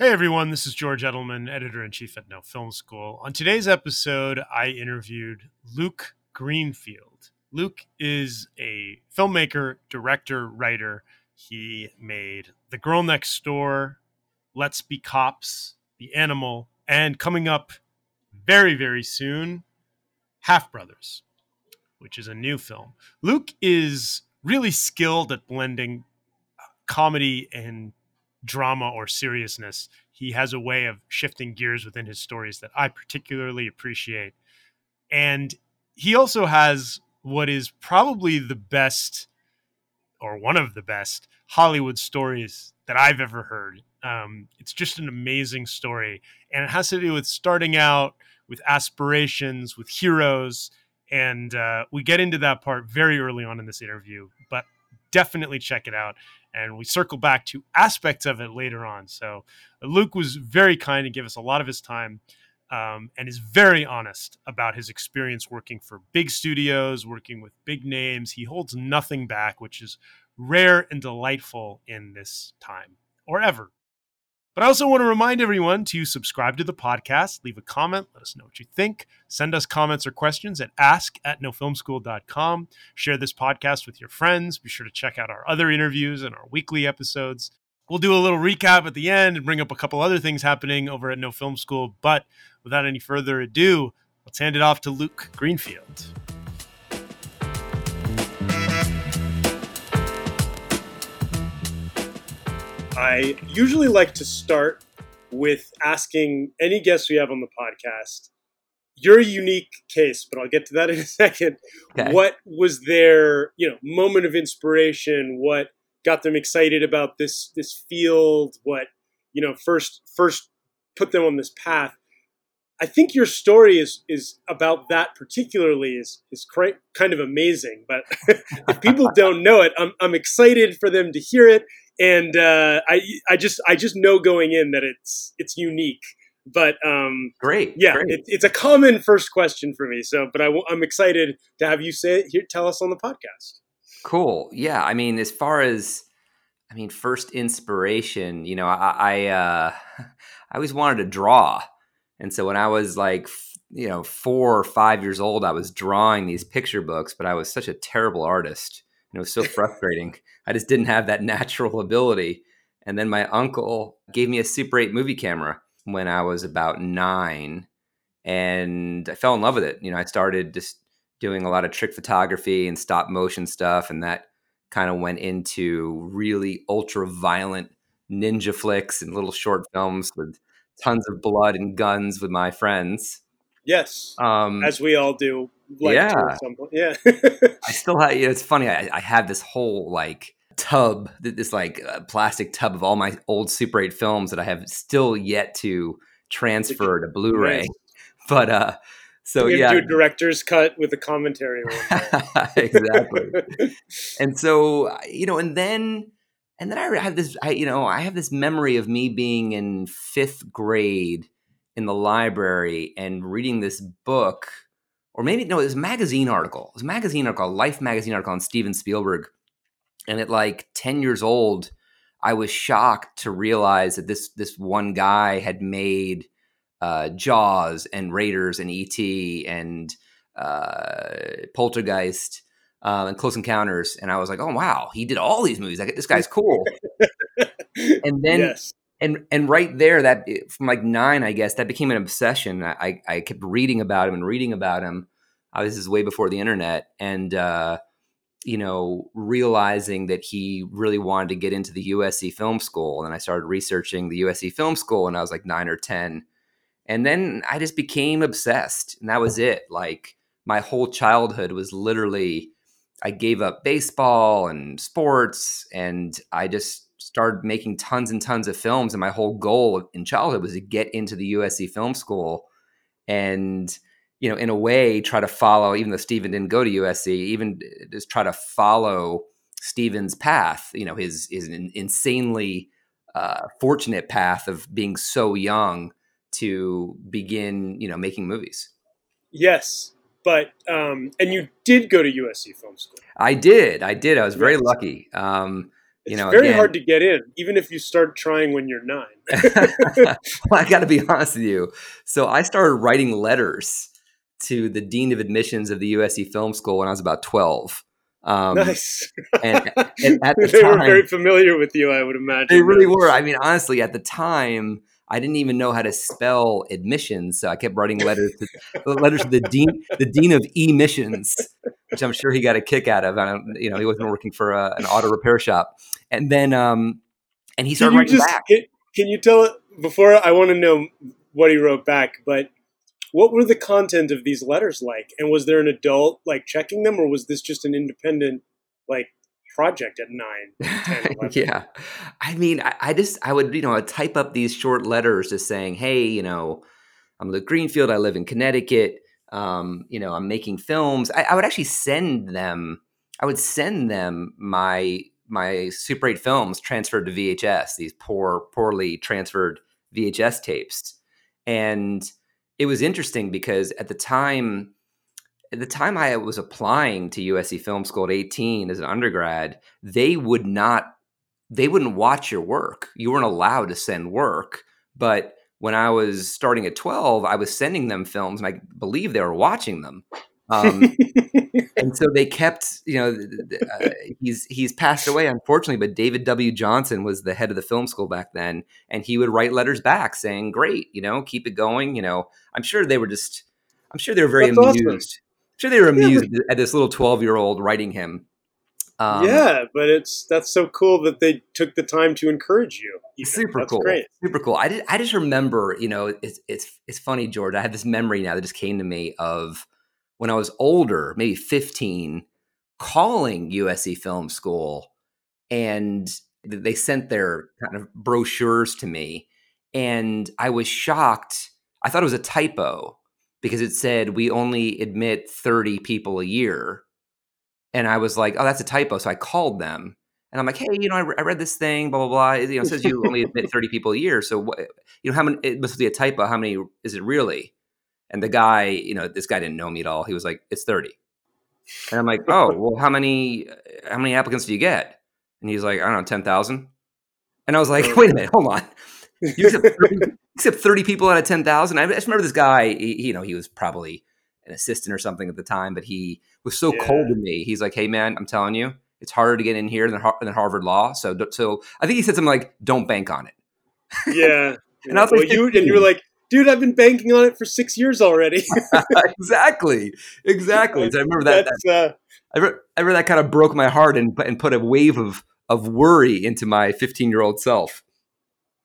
Hey everyone, this is George Edelman, editor in chief at No Film School. On today's episode, I interviewed Luke Greenfield. Luke is a filmmaker, director, writer. He made The Girl Next Door, Let's Be Cops, The Animal, and coming up very, very soon, Half Brothers, which is a new film. Luke is really skilled at blending uh, comedy and drama or seriousness. He has a way of shifting gears within his stories that I particularly appreciate. And he also has what is probably the best or one of the best Hollywood stories that I've ever heard. Um, it's just an amazing story. And it has to do with starting out with aspirations, with heroes. And uh, we get into that part very early on in this interview, but definitely check it out and we circle back to aspects of it later on. So Luke was very kind to give us a lot of his time. Um, and is very honest about his experience working for big studios, working with big names. He holds nothing back, which is rare and delightful in this time or ever. But I also want to remind everyone to subscribe to the podcast, leave a comment, let us know what you think, send us comments or questions at ask at nofilmschool.com. Share this podcast with your friends. Be sure to check out our other interviews and our weekly episodes. We'll do a little recap at the end and bring up a couple other things happening over at No Film School. But without any further ado, let's hand it off to Luke Greenfield. I usually like to start with asking any guests we have on the podcast. You're a unique case, but I'll get to that in a second. Okay. What was their, you know, moment of inspiration? What got them excited about this this field? What, you know, first first put them on this path? I think your story is is about that particularly is is quite, kind of amazing. But if people don't know it, I'm I'm excited for them to hear it and uh, I I just I just know going in that it's it's unique. But um, great, yeah, great. It, it's a common first question for me. So, but I, am excited to have you say it here. Tell us on the podcast. Cool. Yeah, I mean, as far as I mean, first inspiration. You know, I I, uh, I always wanted to draw, and so when I was like you know four or five years old, I was drawing these picture books, but I was such a terrible artist and it was so frustrating. I just didn't have that natural ability. And then my uncle gave me a Super 8 movie camera when I was about nine, and I fell in love with it. You know, I started just doing a lot of trick photography and stop motion stuff, and that kind of went into really ultra violent ninja flicks and little short films with tons of blood and guns with my friends. Yes, um, as we all do. Like yeah, yeah. I still have. You know, it's funny. I, I have this whole like tub, this like uh, plastic tub of all my old Super 8 films that I have still yet to transfer to Blu-ray. But uh, so yeah, do director's cut with a commentary. exactly. and so you know, and then and then I have this. I you know, I have this memory of me being in fifth grade in the library and reading this book, or maybe no, it was a magazine article. It was a magazine article, a Life magazine article on Steven Spielberg. And at like 10 years old, I was shocked to realize that this this one guy had made uh, Jaws and Raiders and E.T. and uh, Poltergeist uh, and Close Encounters, and I was like, oh wow, he did all these movies. Like this guy's cool. and then yes and and right there that eh, from like nine i guess that became an obsession i i kept reading about him and reading about him I was this is way before the internet and uh you know realizing that he really wanted to get into the usc film school and i started researching the usc film school and i was like nine or ten and then i just became obsessed and that was it like my whole childhood was literally i gave up baseball and sports and i just started making tons and tons of films. And my whole goal in childhood was to get into the USC Film School and, you know, in a way, try to follow, even though Steven didn't go to USC, even just try to follow Steven's path, you know, his, his insanely uh, fortunate path of being so young to begin, you know, making movies. Yes. But, um, and you did go to USC Film School. I did. I did. I was very yes. lucky. Um, you It's know, very again- hard to get in, even if you start trying when you're nine. well, I got to be honest with you. So I started writing letters to the dean of admissions of the USC Film School when I was about twelve. Um, nice. and- and at the they were very familiar with you, I would imagine. They really were. I mean, honestly, at the time, I didn't even know how to spell admissions, so I kept writing letters to letters to the dean, the dean of emissions, which I'm sure he got a kick out of. I don't, you know, he wasn't working for a, an auto repair shop, and then, um, and he started writing just back. can, can you tell it before I want to know what he wrote back, but what were the content of these letters like? And was there an adult like checking them, or was this just an independent like project at nine? 10, yeah. I mean, I, I just, I would, you know, I'd type up these short letters just saying, hey, you know, I'm Luke Greenfield. I live in Connecticut. Um, you know, I'm making films. I, I would actually send them, I would send them my, my Super 8 films transferred to VHS, these poor, poorly transferred VHS tapes. And it was interesting because at the time, at the time I was applying to USC Film School at 18 as an undergrad, they would not they wouldn't watch your work. You weren't allowed to send work. But when I was starting at 12, I was sending them films and I believe they were watching them. Um, and so they kept, you know, uh, he's he's passed away unfortunately, but David W. Johnson was the head of the film school back then, and he would write letters back saying, "Great, you know, keep it going." You know, I'm sure they were just, I'm sure they were very That's awesome. amused. I'm sure they were Yeah, amused at this little 12 year old writing him. Um, yeah, but it's that's so cool that they took the time to encourage you. super That's cool Great. super cool i did, i just remember you know it's it's it's funny george i have this memory now that just came to me of when i was older maybe 15 calling usc film school and they sent their kind of brochures to me and i was shocked i thought it was a typo because it said we only admit 30 people a year and i was like oh that's a typo so i called them and I'm like, hey, you know, I, re- I read this thing, blah blah blah. You know, it says you only admit 30 people a year. So what? You know, how many? It must be a typo. How many is it really? And the guy, you know, this guy didn't know me at all. He was like, it's 30. And I'm like, oh, well, how many? How many applicants do you get? And he's like, I don't know, 10,000. And I was like, wait a minute, hold on. You accept 30, you accept 30 people out of 10,000. I just remember this guy. He, you know, he was probably an assistant or something at the time, but he was so Yeah. cold to me. He's like, hey man, I'm telling you it's harder to get in here than, than Harvard Law. So, so I think he said something like, "Don't bank on it." Yeah. And I was well, like you and you were like, dude, I've been banking on it for six years already. exactly, exactly. So I remember that. That's uh, I, re- I remember that kind of broke my heart and and put a wave of of worry into my 15 year old self.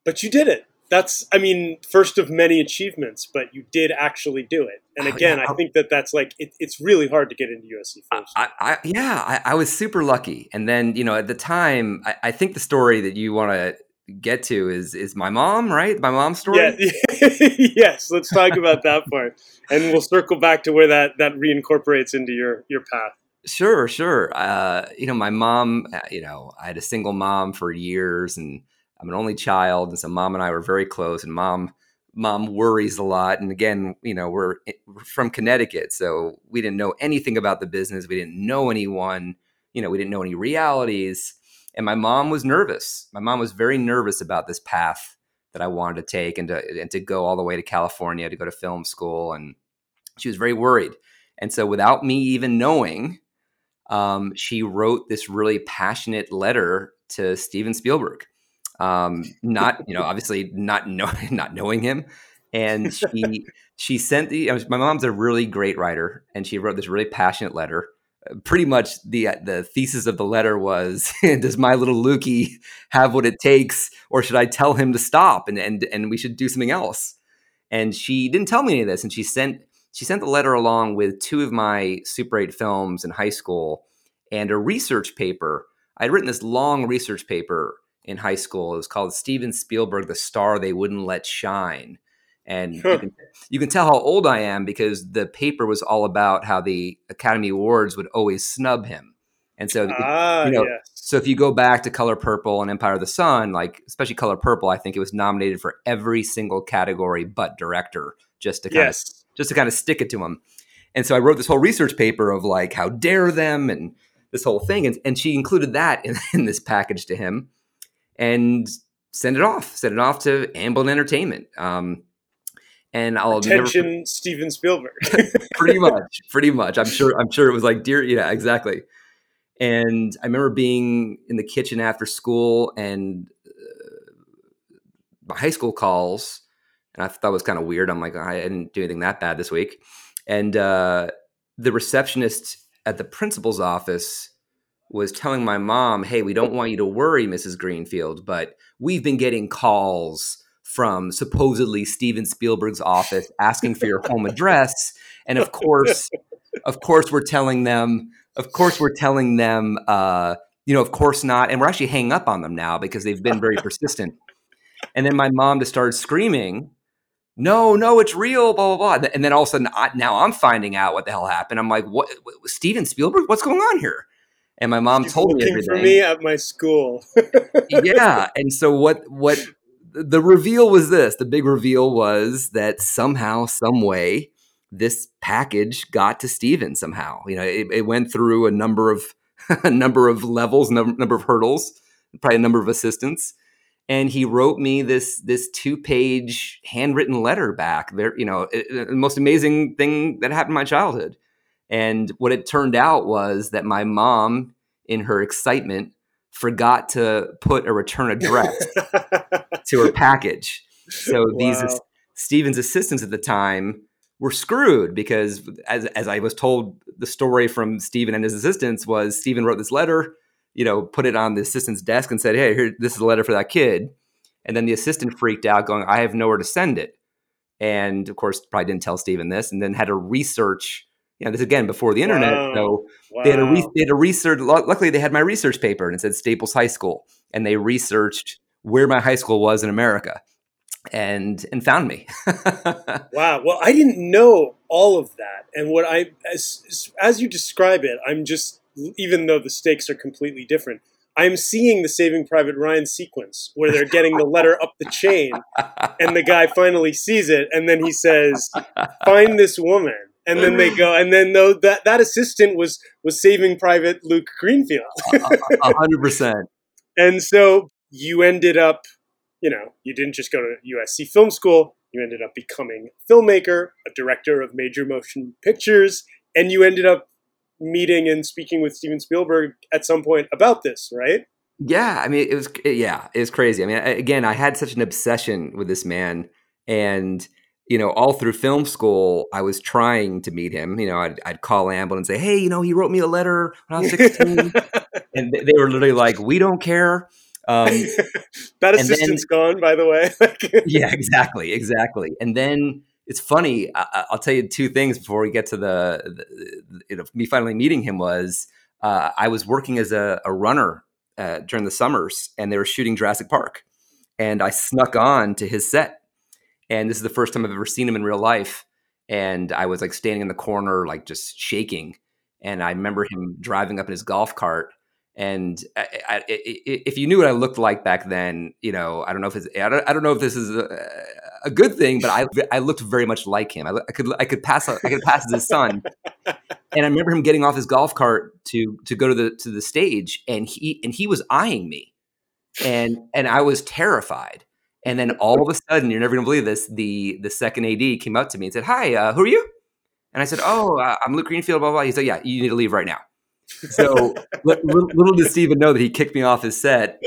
but you did it. That's, I mean, first of many achievements, but you did actually do it. And Oh, again, yeah. I think that that's like it, it's really hard to get into USC first. I, I yeah, I, I was super lucky. And then you know at the time, I, I think the story that you want to get to is is my mom, right? My mom's story. yeah, yes. Let's talk about that part, and we'll circle back to where that that reincorporates into your your path. Sure, sure. Uh, you know, my mom, uh, you know, I had a single mom for years and I'm an only child. And so mom and I were very close and mom, mom worries a lot. And again, you know, we're, we're from Connecticut. So we didn't know anything about the business. We didn't know anyone, you know, we didn't know any realities. And my mom was nervous. My mom was very nervous about this path that I wanted to take and to, and to go all the way to California to go to film school. And she was very worried. And so without me even knowing, um, she wrote this really passionate letter to Steven Spielberg. Um, not, you know, obviously not not knowing him, and she she sent the. My mom's a really great writer, and she wrote this really passionate letter. Uh, Pretty much the the thesis of the letter was: Does my little Lukey have what it takes, or should I tell him to stop and and and we should do something else? And she didn't tell me any of this, and she sent she sent the letter along with two of my Super 8 films in high school and a research paper. I'd written this long research paper in high school. It was called Steven Spielberg, The Star They Wouldn't Let Shine. And Huh. you, can, you can tell how old I am because the paper was all about how the Academy Awards would always snub him. And so, ah, you know, yes. so if you go back to Color Purple and Empire of the Sun, like especially Color Purple, I think it was nominated for every single category but director, just to kind of just to kind of stick it to him. And so I wrote this whole research paper of like, how dare them, and this whole thing. And, and she included that in, in this package to him and sent it off, sent it off to Amblin Entertainment. Um, and I'll attention never, Steven Spielberg. pretty much, pretty much. I'm sure. I'm sure it was like dear. Yeah, exactly. And I remember being in the kitchen after school, and uh, my high school calls, and I thought it was kind of weird. I'm like, I didn't do anything that bad this week, and uh, the receptionist at the principal's office was telling my mom, "Hey, we don't want you to worry, Mrs. Greenfield, but we've been getting calls." From supposedly Steven Spielberg's office asking for your home address. And of course, of course, we're telling them, of course, we're telling them, uh, you know, of course not. And we're actually hanging up on them now because they've been very persistent. And then my mom just started screaming, no, no, it's real, blah, blah, blah. And then all of a sudden, I, now I'm finding out what the hell happened. I'm like, what, Steven Spielberg? What's going on here? And my mom She's told me everything. for me at my school. yeah. And so what, what, the reveal was this. The big reveal was that somehow some way this package got to steven somehow. You know it, it went through a number of a number of levels number, number of hurdles probably a number of assistants. And he wrote me this this two page handwritten letter back. There you know it, the most amazing thing that happened in my childhood. And what it turned out was that my mom in her excitement forgot to put a return address to her package. So wow. these Steven's assistants at the time were screwed because as as I was told the story from Steven and his assistants was Steven wrote this letter, you know, put it on the assistant's desk and said, "Hey, here this is a letter for that kid." And then the assistant freaked out going, "I have nowhere to send it." And of course, probably didn't tell Steven this and then had to research you know, this again before the internet. Wow. So wow. they, had a re- they had a research. Luckily, they had my research paper and it said Staples High School, and they researched where my high school was in America, and and found me. wow. Well, I didn't know all of that, and what I as as you describe it, I'm just even though the stakes are completely different. I'm seeing the Saving Private Ryan sequence where they're getting the letter up the chain, and the guy finally sees it, and then he says, "Find this woman." And then they go, and then though that that assistant was was Saving Private Luke Greenfield, hundred percent. And so you ended up, you know, you didn't just go to USC Film School. You ended up becoming a filmmaker, a director of major motion pictures, and you ended up meeting and speaking with Steven Spielberg at some point about this, right? Yeah, I mean, it was yeah, it was crazy. I mean, again, I had such an obsession with this man, and you know, all through film school, I was trying to meet him. You know, I'd, I'd call Amblin and say, "Hey, you know, he wrote me a letter when I was 16," and they, were literally like, "We don't care." Um, that assistant's then, gone, by the way. yeah, exactly, exactly. And then it's funny. I, will tell you two things before we get to the, the you know, me finally meeting him. Was uh, I was working as a, a runner uh, during the summers, and they were shooting Jurassic Park, and I snuck on to his set and this is the first time I've ever seen him in real life. And I was like standing in the corner, like just shaking. And I remember him driving up in his golf cart. And I, I, if you knew what I looked like back then, you know, I don't know if it's, I don't, I don't know if this is a, a good thing, but I, I looked very much like him. I, I could, I could pass, I could pass as his son. and I remember him getting off his golf cart to, to go to the, to the stage, and he, and he was eyeing me, and, and I was terrified. And then all of a sudden, you're never gonna believe this. The the second AD came up to me and said, "Hi, uh, who are you?" And I said, "Oh, uh, I'm Luke Greenfield." Blah blah. He said, "Yeah, you need to leave right now." So little, little did Steven know that he kicked me off his set.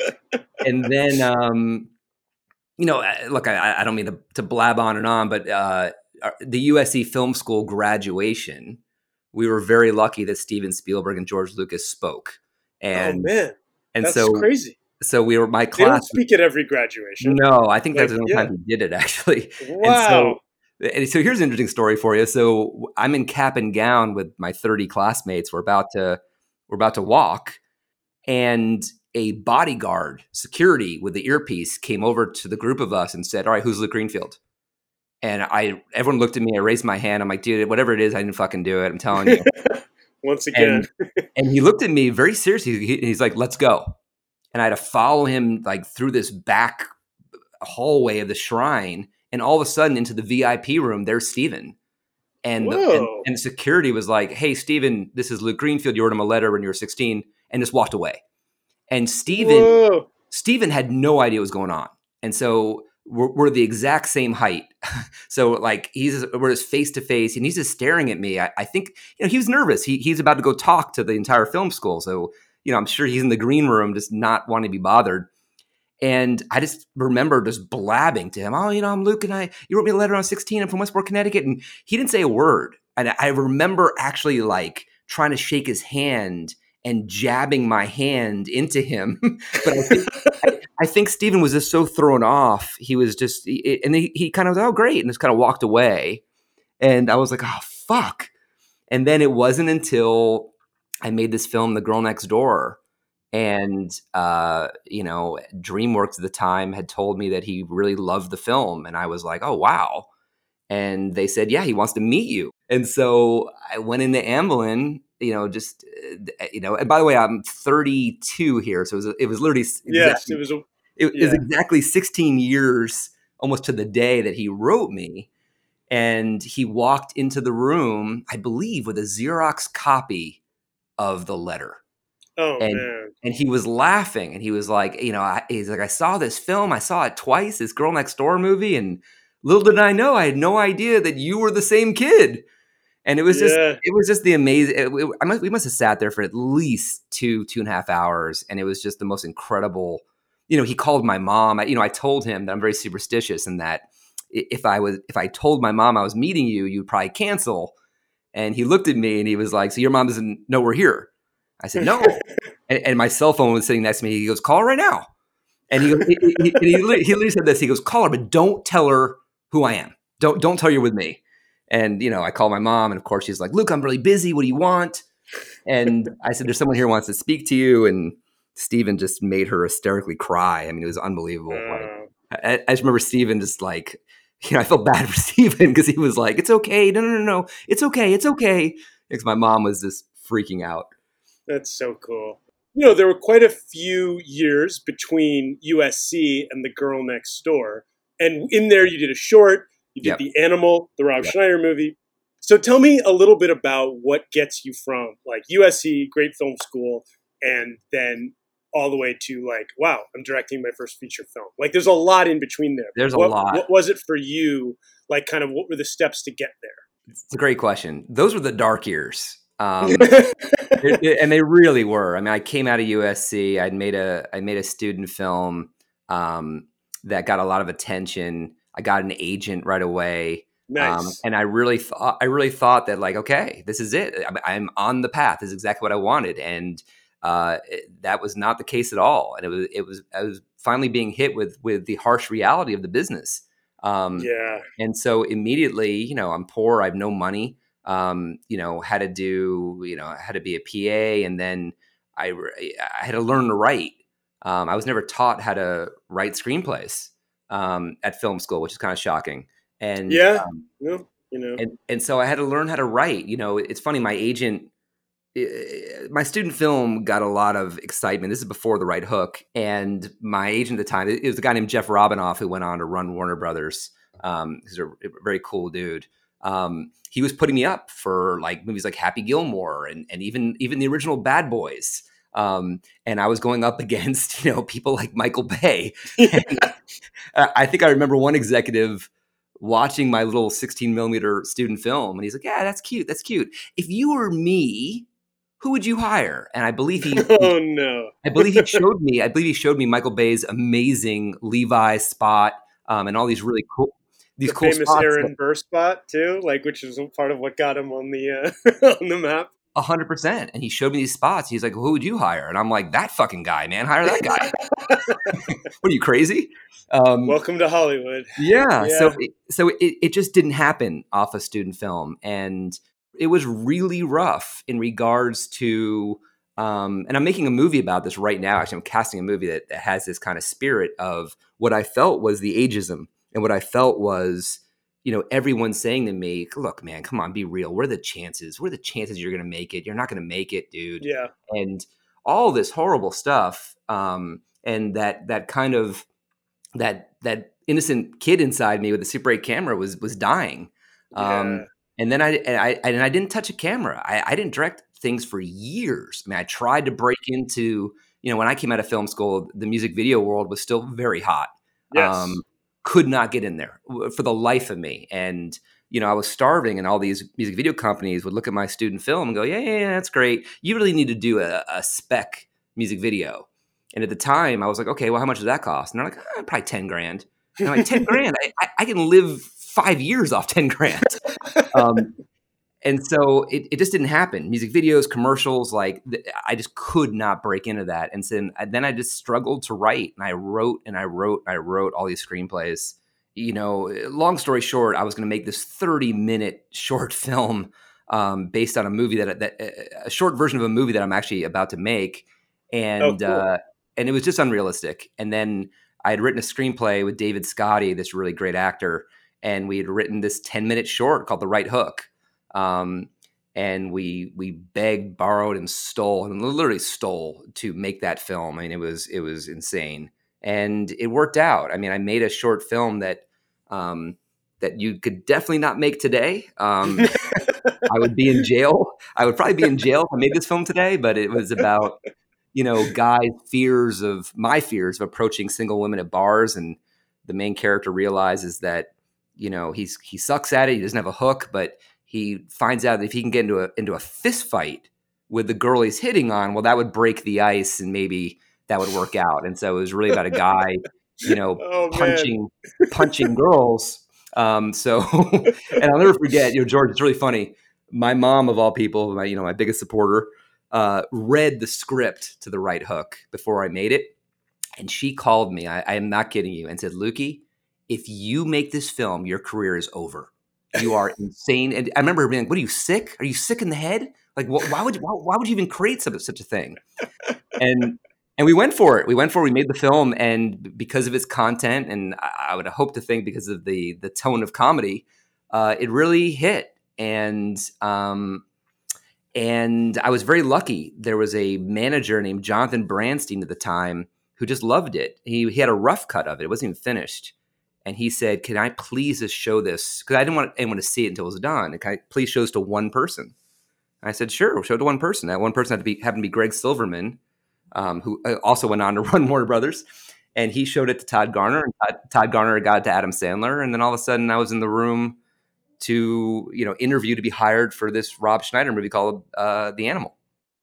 And then, um, you know, uh, look, I, I don't mean to, to, blab on and on, but uh, the USC Film School graduation, we were very lucky that Steven Spielberg and George Lucas spoke. Oh, and oh man, and That's so crazy so we were my class. They don't speak at every graduation. No, I think like, that's the only yeah. time we did it actually. Wow. And so, and so here's an interesting story for you. So I'm in cap and gown with my 30 classmates. We're about to we're about to walk, and a bodyguard, security with the earpiece, came over to the group of us and said, "All right, who's Luke Greenfield?" And I, everyone looked at me. I raised my hand. I'm like, "Dude, whatever it is, I didn't fucking do it. I'm telling you." Once again, and, and, he looked at me very seriously. He's like, "Let's go." And I had to follow him like through this back hallway of the shrine. And all of a sudden, into the VIP room, there's Steven. And the, and, and security was like, "Hey, Steven, this is Luke Greenfield. You wrote him a letter when you were 16," and just walked away. And Steven, Steven had no idea what was going on, and so we're, we're the exact same height. so like he's we're just face to face, and he's just staring at me. I, I think you know he was nervous. He he's about to go talk to the entire film school, so you know I'm sure he's in the green room, just not wanting to be bothered. And I just remember just blabbing to him, oh, you know, I'm Luke and I, you wrote me a letter on 16. I'm from Westport, Connecticut. And he didn't say a word. And I remember actually like trying to shake his hand and jabbing my hand into him. but I think, I, I think Steven was just so thrown off. He was just, and he, he kind of, oh, great. And just kind of walked away. And I was like, oh, fuck. And then it wasn't until I made this film, The Girl Next Door, and uh, you know dreamworks at the time had told me that he really loved the film and i was like oh wow and they said yeah he wants to meet you and so i went into amblin you know just uh, you know and by the way i'm 32 here so it was, it was literally exactly, yes it was a, it, yeah. it was exactly 16 years almost to the day that he wrote me and he walked into the room i believe with a xerox copy of the letter Oh and, man! And he was laughing, and he was like, you know, I, he's like, I saw this film, I saw it twice, this Girl Next Door movie, and little did I know, I had no idea that you were the same kid. And it was just, it was just the amazing. It, it, I must, we must have sat there for at least two, two and a half hours, and it was just the most incredible. You know, he called my mom. I, you know, I told him that I'm very superstitious, and that if I was, if I told my mom I was meeting you, you'd probably cancel. And he looked at me and he was like, "So your mom doesn't know we're here?" I said, no. and, and, my cell phone was sitting next to me. He goes, call her right now. And he, he, he, he, he, literally said this. He goes, call her, but don't tell her who I am. Don't, don't tell her you're with me. And, you know, I call my mom and of course she's like, Luke, I'm really busy. What do you want? And I said, there's someone here who wants to speak to you. And Steven just made her hysterically cry. I mean, it was unbelievable. Like, mm. I, I just remember Steven just like, you know, I felt bad for Steven because he was like, it's okay. No, no, no, no. It's okay. It's okay. Because my mom was just freaking out. That's so cool. You know, there were quite a few years between USC and The Girl Next Door. And in there, you did a short, you did yep. The Animal, the Rob yep. Schneider movie. So tell me a little bit about what gets you from like USC, great film school, and then all the way to like, wow, I'm directing my first feature film. Like, there's a lot in between there. There's what, a lot. What was it for you? Like, kind of what were the steps to get there? It's a great question. Those were the dark years. Um, it, it, and they really were. I mean, I came out of USC. I'd made a I made a student film um, that got a lot of attention. I got an agent right away. Um, nice. Um, and I really thought I really thought that like, okay, this is it. I'm on the path. This is exactly what I wanted. And uh, it, that was not the case at all. And it was it was I was finally being hit with with the harsh reality of the business. Um, yeah. And so immediately, you know, I'm poor. I have no money um, you know, had to do, you know, had to be a PA, and then I, I had to learn to write. Um, I was never taught how to write screenplays um, at film school, which is kind of shocking. And yeah, um, you know, and and so I had to learn how to write. You know, it's funny. My agent, my student film got a lot of excitement. This is before the right hook, and my agent at the time, it was a guy named Jeff Robinov who went on to run Warner Brothers. Um, he's a very cool dude um, he was putting me up for like movies like Happy Gilmore and and even even the original Bad Boys. Um, and I was going up against you know people like Michael Bay. I think I remember one executive watching my little 16 millimeter student film, and he's like, "Yeah, that's cute. That's cute. If you were me." Who would you hire? And I believe he. Oh no! I believe he showed me. I believe he showed me Michael Bay's amazing Levi spot um, and all these really cool these the cool famous Aaron that, Burr spot too, like which is part of what got him on the uh, on the map. A hundred percent. And he showed me these spots. He's like, well, "Who would you hire?" And I'm like, "That fucking guy, man. Hire that guy." what are you crazy? Um, Welcome to Hollywood. Yeah. yeah. So, it, so it, it just didn't happen off a student film, and it was really rough in regards to. Um, and I'm making a movie about this right now. Actually, I'm casting a movie that, that has this kind of spirit of what I felt was the ageism and what I felt was, you know, everyone saying to me, look, man, come on, be real. What are the chances? What are the chances you're going to make it? You're not going to make it, dude. Yeah. And all this horrible stuff. Um, and that, that kind of, that, that innocent kid inside me with the Super 8 camera was, was dying. Um, yeah. And then I and I and I didn't touch a camera. I, I didn't direct things for years. I mean, I tried to break into you know when I came out of film school, the music video world was still very hot. Yes. Um, could not get in there for the life of me, and you know, I was starving, and all these music video companies would look at my student film and go, "Yeah, yeah, yeah that's great. You really need to do a, a spec music video." And at the time, I was like, "Okay, well, how much does that cost?" And they're like, eh, "Probably ten grand." And I'm like, 10 grand? I, I, can live five years off 10 grand." Um, and so it, it just didn't happen. Music videos, commercials, like I just could not break into that. And then, then I just struggled to write, and I wrote and I wrote and I wrote all these screenplays you know, long story short, I was going to make this 30 minute short film um, based on a movie that, that a short version of a movie that I'm actually about to make, and oh, cool. uh, and it was just unrealistic. And then I had written a screenplay with David Scotty, this really great actor, and we had written this 10 minute short called The Right Hook. Um, and we we begged, borrowed, and stole, and literally stole to make that film. I mean, it was it was insane, and it worked out. I mean, I made a short film that um, that you could definitely not make today. Um, I would be in jail. I would probably be in jail if I made this film today, but it was about, you know, guys' fears of my fears of approaching single women at bars. And the main character realizes that, you know, he's, he sucks at it. He doesn't have a hook, but he finds out that if he can get into a, into a fist fight with the girl he's hitting on, well, that would break the ice and maybe that would work out. And so it was really about a guy you know, oh, punching punching girls. Um, so, and I'll never forget, you know, George. It's really funny. My mom, of all people, my you know my biggest supporter, uh, read the script to the right hook before I made it, and she called me. I, I am not kidding you, and said, "Lukey, if you make this film, your career is over. You are insane." And I remember being like, "What are you sick? Are you sick in the head? Like, wh- why would why, why would you even create such, such a thing?" And and we went for it. We went for it. We made the film, and because of its content, and I would hope to think because of the the tone of comedy, uh, it really hit. And um, and I was very lucky. There was a manager named Jonathan Brandstein at the time who just loved it. He he had a rough cut of it. It wasn't even finished, and he said, "Can I please just show this? Because I didn't want anyone to see it until it was done. Can I please show this to one person?" I said, "Sure, we'll show it to one person." That one person had to be happened to be Greg Silverman um, who uh, also went on to run Warner Brothers. And he showed it to Todd Garner, and Todd, Todd Garner got it to Adam Sandler, and then all of a sudden I was in the room to you know interview to be hired for this Rob Schneider movie called uh, The Animal.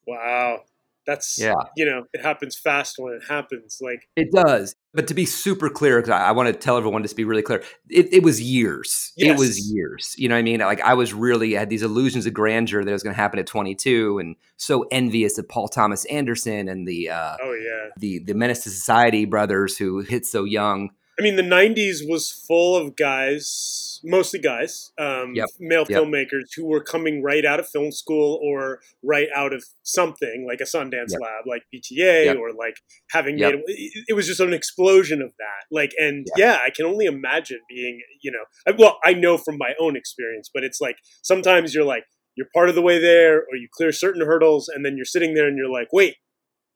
Wow, that's yeah. You know, it happens fast when it happens. Like it does. But to be super clear, because I, I, want to tell everyone just to be really clear, it, it was years. Yes. It was years. You know what I mean? Like I was really I had these illusions of grandeur that it was going to happen at 22, and so envious of Paul Thomas Anderson and the uh, oh yeah the the Menace to Society brothers who hit so young. I mean, the '90s was full of guys, mostly guys, um, yep. male yep. filmmakers who were coming right out of film school or right out of something like a Sundance yep. Lab, like BTA, or like having made. It, it was just an explosion of that. Like, and yeah, I can only imagine being, you know, I, well, I know from my own experience, but it's like sometimes you're like you're part of the way there, or you clear certain hurdles, and then you're sitting there and you're like, wait,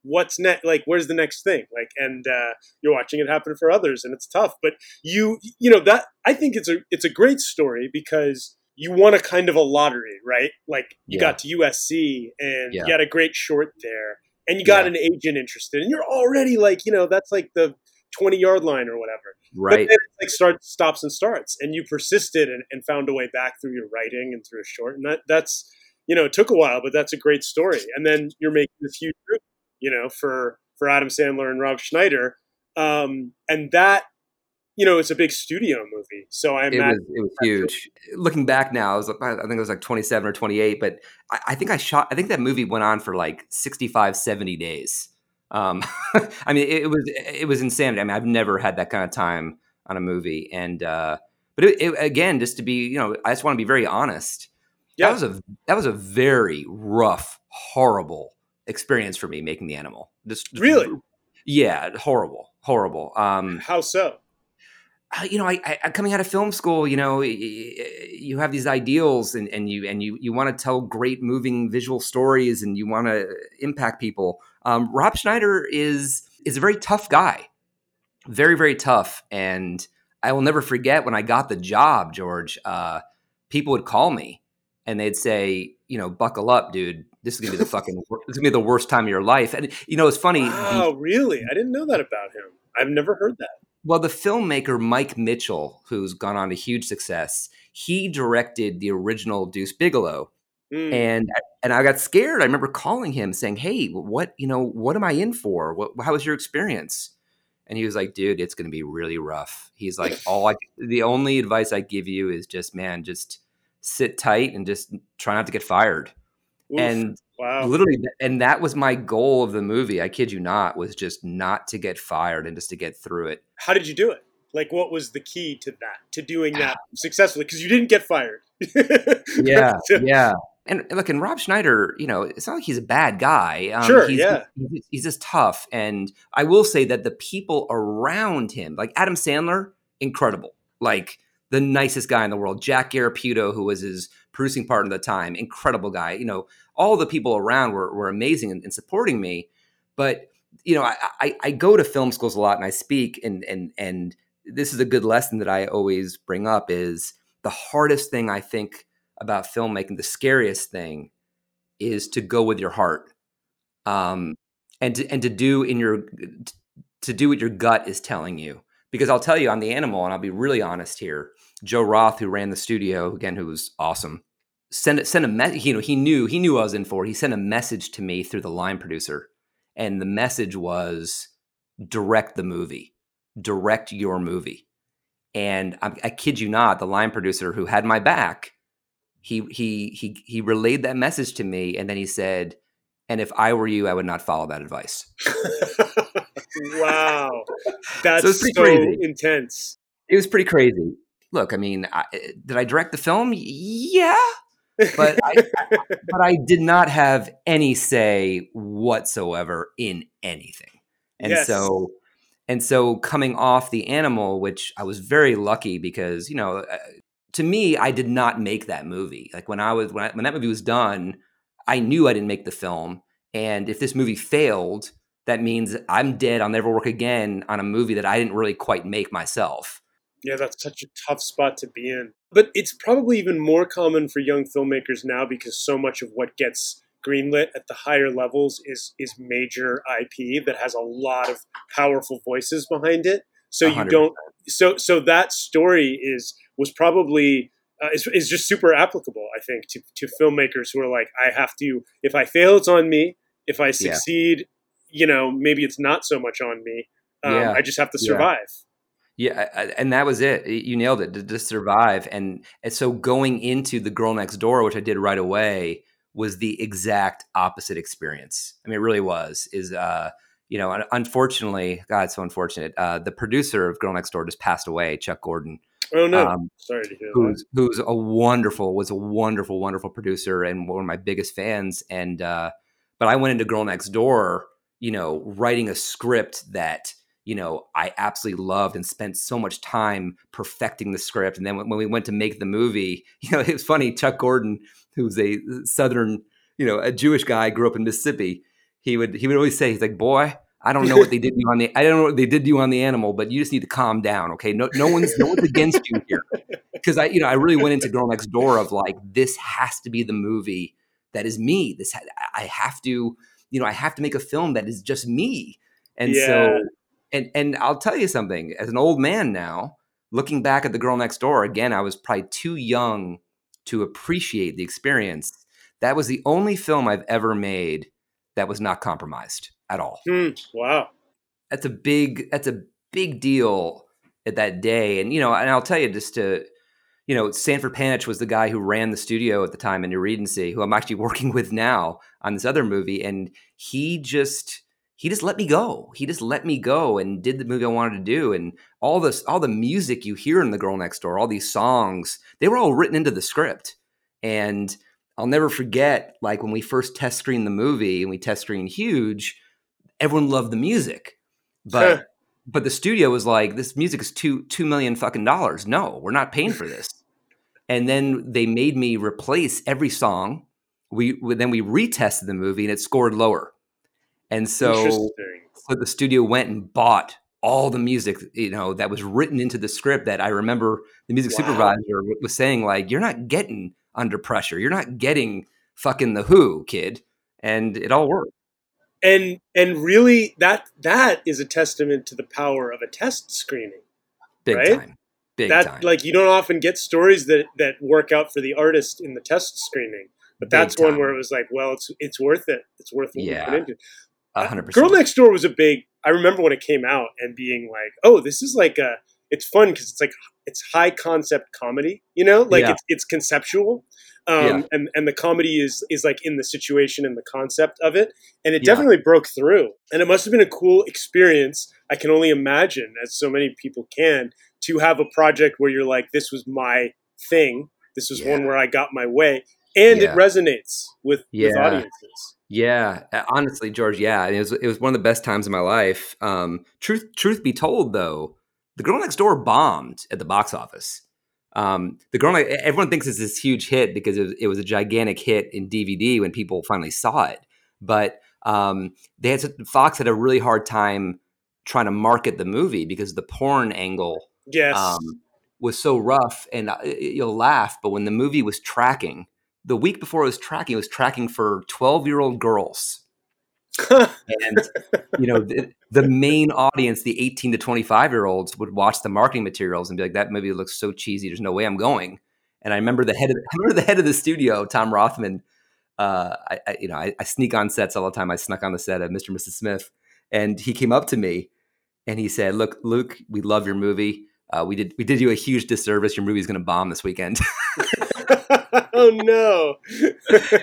what's next like where's the next thing like and uh, you're watching it happen for others and it's tough but you you know that i think it's a it's a great story because you won a kind of a lottery right like you yeah. got to usc and yeah. you had a great short there and you got yeah. an agent interested and you're already like you know that's like the 20 yard line or whatever right but like start stops and starts and you persisted and, and found a way back through your writing and through a short and that that's you know it took a while but that's a great story and then you're making this huge you know, for for Adam Sandler and Rob Schneider, um, and that you know, it's a big studio movie. So I imagine it was, it was huge. Looking back now, I, was, I think it was like 27 or 28, but I, I, think I shot, I think that movie went on for like 65, 70 days. Um, I mean, it, it, was, it was insanity. I mean, I've never had that kind of time on a movie. And, uh, but it, it, again, just to be, you know, I just want to be very honest. Yeah. That was a, that was a very rough, horrible experience for me making the animal. Just really, yeah, horrible, horrible. Um, How so? You know, I, I, coming out of film school, you know, you have these ideals, and, and you and you you want to tell great, moving visual stories, and you want to impact people. Um, Rob Schneider is is a very tough guy, very very tough, and I will never forget when I got the job, George. Uh, people would call me and they'd say, you know, buckle up, dude. This is gonna be the fucking. This is gonna be the worst time of your life. And you know, it's funny. Wow, really? I didn't know that about him. I've never heard that. Well, the filmmaker Mike Mitchell, who's gone on to huge success, he directed the original Deuce Bigalow. Mm. And and I got scared. I remember calling him saying, "Hey, what you know? What am I in for? What, how was your experience?" And he was like, "Dude, it's going to be really rough." He's like, "All I, the only advice I give you is just, man, just sit tight and just try not to get fired." Oof, and wow. literally, and that was my goal of the movie. I kid you not, was just not to get fired and just to get through it. How did you do it? Like, what was the key to that, to doing that successfully? Because you didn't get fired. yeah, yeah. And look, and Rob Schneider, you know, it's not like he's a bad guy. Um, sure, he's, yeah. He's, he's just tough. And I will say that the people around him, like Adam Sandler, incredible. Like the nicest guy in the world. Jack Giarraputo, who was his producing partner at the time, incredible guy. You know, all the people around were, were amazing in, in supporting me. But, you know, I, I, I go to film schools a lot and I speak and, and, and this is a good lesson that I always bring up is the hardest thing I think about filmmaking, the scariest thing is to go with your heart, um, and to, and to do in your to do what your gut is telling you. Because I'll tell you, I'm the animal, and I'll be really honest here. Joe Roth, who ran the studio again, who was awesome, sent sent a message. You know, he knew he knew I was in for. He sent a message to me through the line producer, and the message was direct the movie, direct your movie. And I, I kid you not, the line producer who had my back he he he he relayed that message to me and then he said and if i were you i would not follow that advice wow that's so, so intense it was pretty crazy look i mean I, did i direct the film yeah but I, but I did not have any say whatsoever in anything and yes. so and so coming off the animal which i was very lucky because you know uh, to me, I did not make that movie. Like when I was when, I, when that movie was done, I knew I didn't make the film. And if this movie failed, that means I'm dead. I'll never work again on a movie that I didn't really quite make myself. Yeah, that's such a tough spot to be in. But it's probably even more common for young filmmakers now because so much of what gets greenlit at the higher levels is is major IP that has a lot of powerful voices behind it. So 100%. you don't so so that story is was probably uh, is, is just super applicable i think to, to filmmakers who are like i have to if i fail it's on me if i succeed yeah. you know maybe it's not so much on me um, yeah. i just have to survive yeah. Yeah and that was it you nailed it to, to survive and, and so going into the girl next door which i did right away was the exact opposite experience i mean it really was is uh you know, unfortunately, God, so unfortunate. Uh, the producer of Girl Next Door just passed away, Chuck Gordon. Oh no! Um, Sorry to hear who's, that. Who's a wonderful, was a wonderful, wonderful producer and one of my biggest fans. And uh, but I went into Girl Next Door, you know, writing a script that you know I absolutely loved and spent so much time perfecting the script. And then when, when we went to make the movie, you know, it was funny. Chuck Gordon, who's a Southern, you know, a Jewish guy, grew up in Mississippi he would he would always say he's like, "Boy, I don't know what they did you on the I don't know what they did you on the animal, but you just need to calm down, okay? No no one's no one's against you here." Because I you know I really went into Girl Next Door of like this has to be the movie that is me. This I have to you know I have to make a film that is just me. And yeah. so and and I'll tell you something as an old man now, looking back at the Girl Next Door again, I was probably too young to appreciate the experience. That was the only film I've ever made that was not compromised at all. Mm, wow. That's a big that's a big deal at that day. And you know, and I'll tell you just to you know, Sanford Panitch was the guy who ran the studio at the time in New Regency, who I'm actually working with now on this other movie. And he just he just let me go. He just let me go and did the movie I wanted to do. And all this all the music you hear in The Girl Next Door, all these songs, they were all written into the script. And I'll never forget, like when we first test screened the movie and we test screened Huge, everyone loved the music, but but the studio was like, this music is two two million fucking dollars. No, we're not paying for this. and then they made me replace every song. We then we retested the movie and it scored lower. And so, so the studio went and bought all the music you know that was written into the script that i remember the music wow. supervisor was saying like you're not getting under pressure. You're not getting fucking the Who, kid, and it all worked. And and really, that that is a testament to the power of a test screening. Big right? time. Big that time. like you don't often get stories that that work out for the artist in the test screening. But that's one where it was like, well, it's it's worth it. It's worth what Yeah. we put into. Hundred Girl. Next Door was a big. I remember when it came out and being like, "Oh, this is like a." It's fun because it's like it's high concept comedy. You know, like Yeah. it's it's conceptual, um, Yeah. and and the comedy is is like in the situation and the concept of it, and it Yeah. definitely broke through. And it must have been a cool experience. I can only imagine, as so many people can, to have a project where you're like, "This was my thing. This was one where I got my way." And Yeah. it resonates with, with audiences. Yeah, honestly, George. Yeah, it was it was one of the best times of my life. Um, truth truth be told, though, the Girl Next Door bombed at the box office. Um, the Girl Next everyone thinks it's this huge hit because it was, it was a gigantic hit in DVD when people finally saw it. But um, they had Fox had a really hard time trying to market the movie because the porn angle Yes. um, was so rough. And uh, you'll laugh, but when the movie was tracking, the week before I was tracking, I was tracking for twelve year old girls. And you know the, the main audience the 18 to 25 year olds would watch the marketing materials and be like that movie looks so cheesy. There's no way i'm going. And i remember the head of i remember the head of the studio tom rothman uh, I, I you know I, I sneak on sets all the time. I snuck on the set of mr and mrs smith. And he came up to me and he said look luke we love your movie. Uh, we did we did you a huge disservice. Your movie's going to bomb this weekend oh no.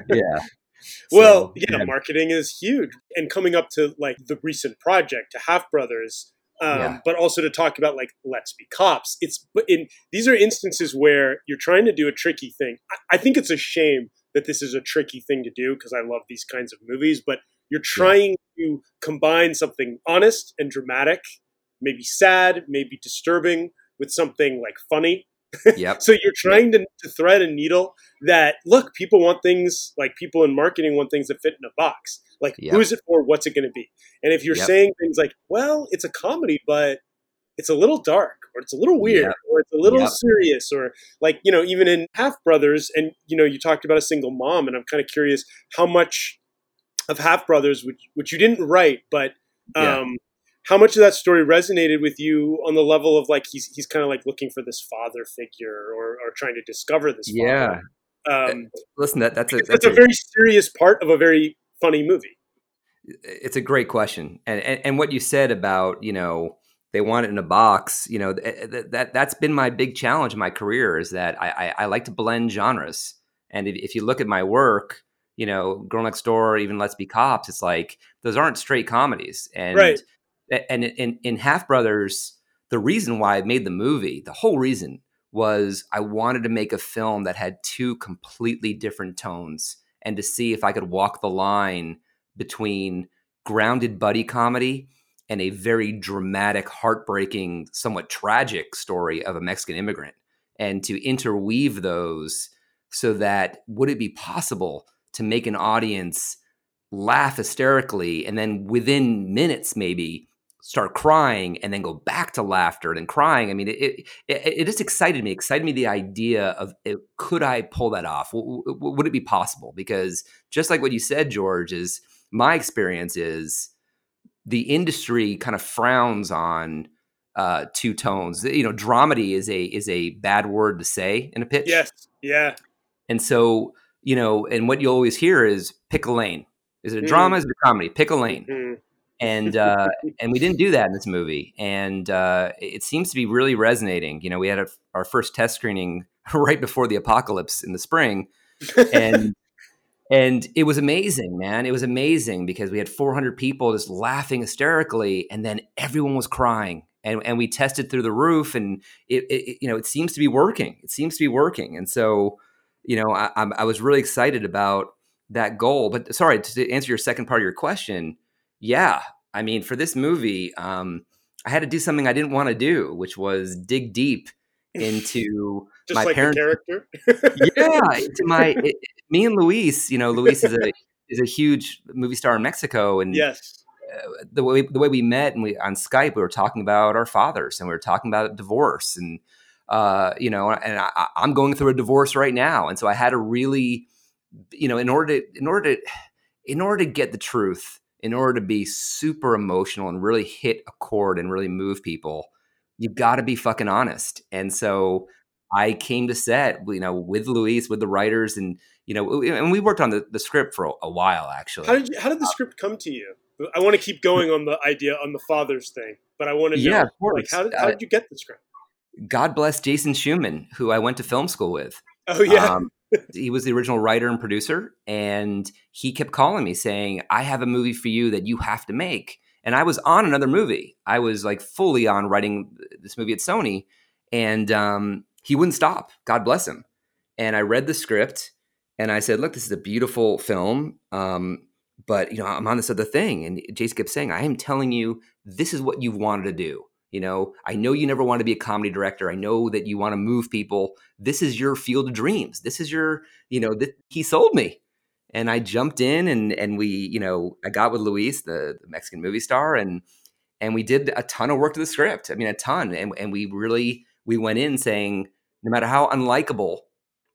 yeah well, So, yeah, marketing is huge. And coming up to like the recent project to Half Brothers, um, Yeah. but also to talk about like Let's Be Cops. It's but in these are instances where you're trying to do a tricky thing. I, I think it's a shame that this is a tricky thing to do because I love these kinds of movies, but you're trying to combine something honest and dramatic, maybe sad, maybe disturbing, with something like funny. Yep So you're trying to, to thread a needle that look, people want things like people in marketing want things that fit in a box. Like Yep. who is it for? What's it going to be? And if you're Yep. saying things like, well, it's a comedy, but it's a little dark or it's a little weird Yep. or it's a little Yep. serious or like, you know, even in Half Brothers and you know, you talked about a single mom and I'm kind of curious how much of Half Brothers which which you didn't write, but um. How much of that story resonated with you on the level of like he's he's kind of like looking for this father figure or or trying to discover this yeah. Um listen that that's a it's, that's a very serious part of a very funny movie. It's a great question. And, and and what you said about you know they want it in a box you know th- th- that that's been my big challenge in my career is that i i, I like to blend genres. And if, if you look at my work you know girl next door even let's be cops it's like those aren't straight comedies. And Right. And in in half brothers the reason why i made the movie the whole reason was i wanted to make a film that had two completely different tones and to see if i could walk the line between grounded buddy comedy and a very dramatic, heartbreaking, somewhat tragic story of a Mexican immigrant, and to interweave those so that would it be possible to make an audience laugh hysterically and then within minutes maybe start crying and then go back to laughter and then crying i mean it it, it, just excited me excited me the idea of it, could i pull that off W- w- would it be possible because just like what you said george is my experience is the industry kind of frowns on uh, two tones. You know, dramedy is a is a bad word to say in a pitch. yes yeah And so, you know, and what you always hear is pick a lane. Is it a Mhm. drama? Is it a comedy? Pick a lane. Mhm. And uh, and we didn't do that in this movie. And uh, it seems to be really resonating. You know, we had a, our first test screening right before the apocalypse in the spring, and and it was amazing man it was amazing because we had 400 people just laughing hysterically and then everyone was crying and, and we tested through the roof and it, it you know it seems to be working it seems to be working and so you know I, I was really excited about that goal but sorry to answer your second part of your question yeah i mean for this movie um, i had to do something i didn't want to do which was dig deep into just my like parents character? Yeah to my it, me and luis you know luis is a is a huge movie star in mexico and yes. the way the way we met and we on skype we were talking about our fathers and we were talking about divorce and uh, you know, and I, I'm going through a divorce right now, and so I had to really, you know, in order to, in order to, in order to get the truth, in order to be super emotional and really hit a chord and really move people, you've got to be fucking honest. And so I came to set, you know, with Luis, with the writers, and you know, and we worked on the, the script for a while actually. How did you, how did the script come to you? I want to keep going on the idea on the father's thing, but I want to know, yeah, of course. like, how did, how did you get the script? God bless Jason Shuman, who I went to film school with. Oh yeah. Um, he was the original writer and producer, and he kept calling me saying, "I have a movie for you that you have to make." And I was on another movie. I was like fully on writing this movie at Sony, and um, he wouldn't stop. God bless him. And I read the script, and I said, "Look, this is a beautiful film." Um, but you know, I'm on this other thing, and Jace kept saying, "I am telling you, this is what you've wanted to do. You know, I know you never want to be a comedy director. I know that you want to move people. This is your field of dreams. This is your, you know, he sold me. And I jumped in and and we, you know, I got with Luis, the, the, Mexican movie star, and and we did a ton of work to the script. I mean, a ton. And and we really we went in saying, no matter how unlikable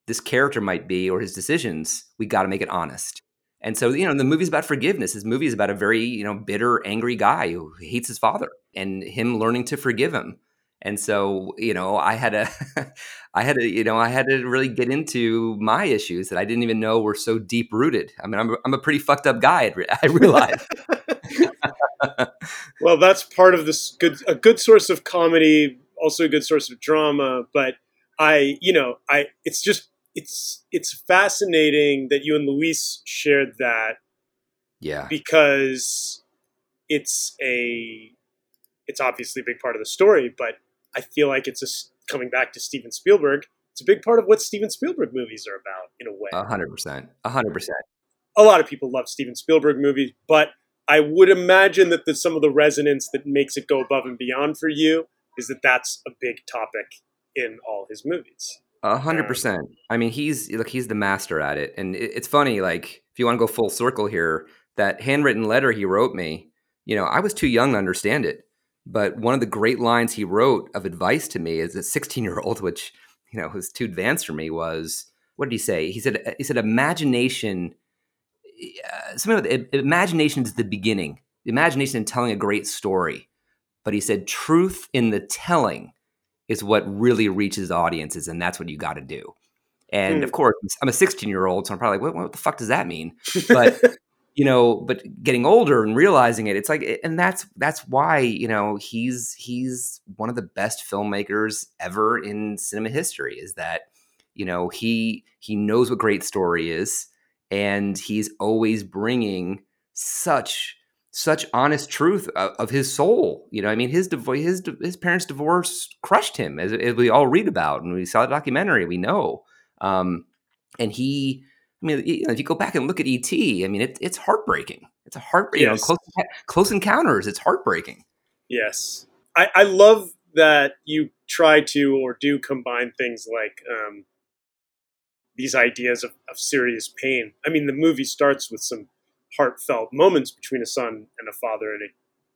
this character might be or his decisions, we got to make it honest. And so, you know, the movie's about forgiveness. This movie is about a very, you know, bitter, angry guy who hates his father and him learning to forgive him. And so, you know, I had to, I had to, you know, I had to really get into my issues that I didn't even know were so deep rooted. I mean, I'm, a, I'm a pretty fucked up guy. I realize. well, that's part of this good, a good source of comedy, also a good source of drama. But I, you know, I, it's just it's it's fascinating that you and Luis shared that. Yeah. Because it's a it's obviously a big part of the story, but I feel like it's a, coming back to Steven Spielberg. It's a big part of what Steven Spielberg movies are about in a way. A hundred percent. A hundred percent. A lot of people love Steven Spielberg movies, but I would imagine that the, some of the resonance that makes it go above and beyond for you is that that's a big topic in all his movies. A hundred percent. I mean, he's look, he's the master at it, and it, it's funny. Like, if you want to go full circle here, that handwritten letter he wrote me, you know, I was too young to understand it, but one of the great lines he wrote of advice to me as a sixteen-year-old, which you know was too advanced for me, was what did he say? He said, he said, imagination. Uh, something like imagination is the beginning. Imagination in telling a great story, but he said, truth in the telling is what really reaches audiences, and that's what you got to do. And mm. of course, I'm a 16 year old, so I'm probably like, what, what the fuck does that mean? But you know, but getting older and realizing it, it's like, and that's that's why you know he's he's one of the best filmmakers ever in cinema history. Is that you know he he knows what great story is, and he's always bringing such such honest truth of, of, his soul. You know, I mean, his his his parents' divorce crushed him, as, as, we all read about, and we saw the documentary. We know, um, and he. I mean, if you go back and look at ET, I mean, it, it's heartbreaking. It's a heartbreaking. Yes. You know, close, close encounters. It's heartbreaking. Yes, I, I love that you try to or do combine things like um, these ideas of, of serious pain. I mean, the movie starts with some heartfelt moments between a son and a father, and it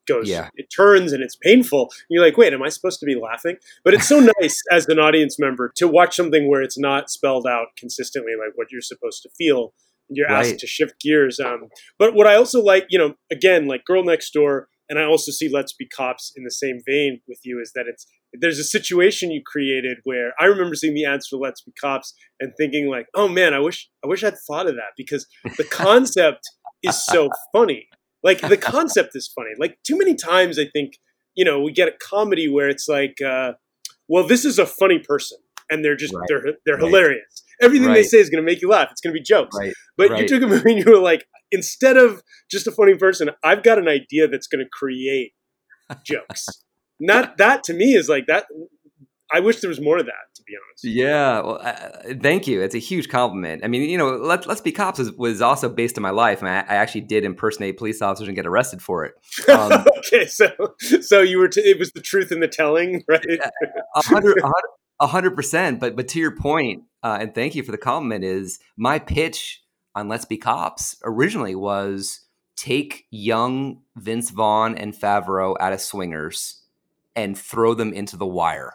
goes, yeah. it turns and it's painful. And you're like, wait, am I supposed to be laughing? But it's so nice as an audience member to watch something where it's not spelled out consistently, like what you're supposed to feel. You're right. asked to shift gears. Um, but what I also like, you know, again, like Girl Next Door, and I also see Let's Be Cops in the same vein with you, is that it's there's a situation you created where I remember seeing the ads for Let's Be Cops and thinking like, oh man, I wish I wish I'd thought of that because the concept is so funny. Like the concept is funny. Like too many times, I think you know we get a comedy where it's like, uh, well, this is a funny person, and they're just right. they're they're right. hilarious. Everything right. they say is going to make you laugh. It's going to be jokes. But you took a movie and you were like, instead of just a funny person, I've got an idea that's going to create jokes. Not that to me is like that. I wish there was more of that to be honest. Yeah, well, uh, thank you. It's a huge compliment. I mean, you know, Let, Let's Be Cops was, was also based on my life, and I, I, actually did impersonate police officers and get arrested for it. Um, okay, so so you were t- it was the truth in the telling, right? A hundred, a hundred percent. But but to your point, uh, and thank you for the compliment. Is my pitch on Let's Be Cops originally was take young Vince Vaughn and Favreau out of Swingers and throw them into the wire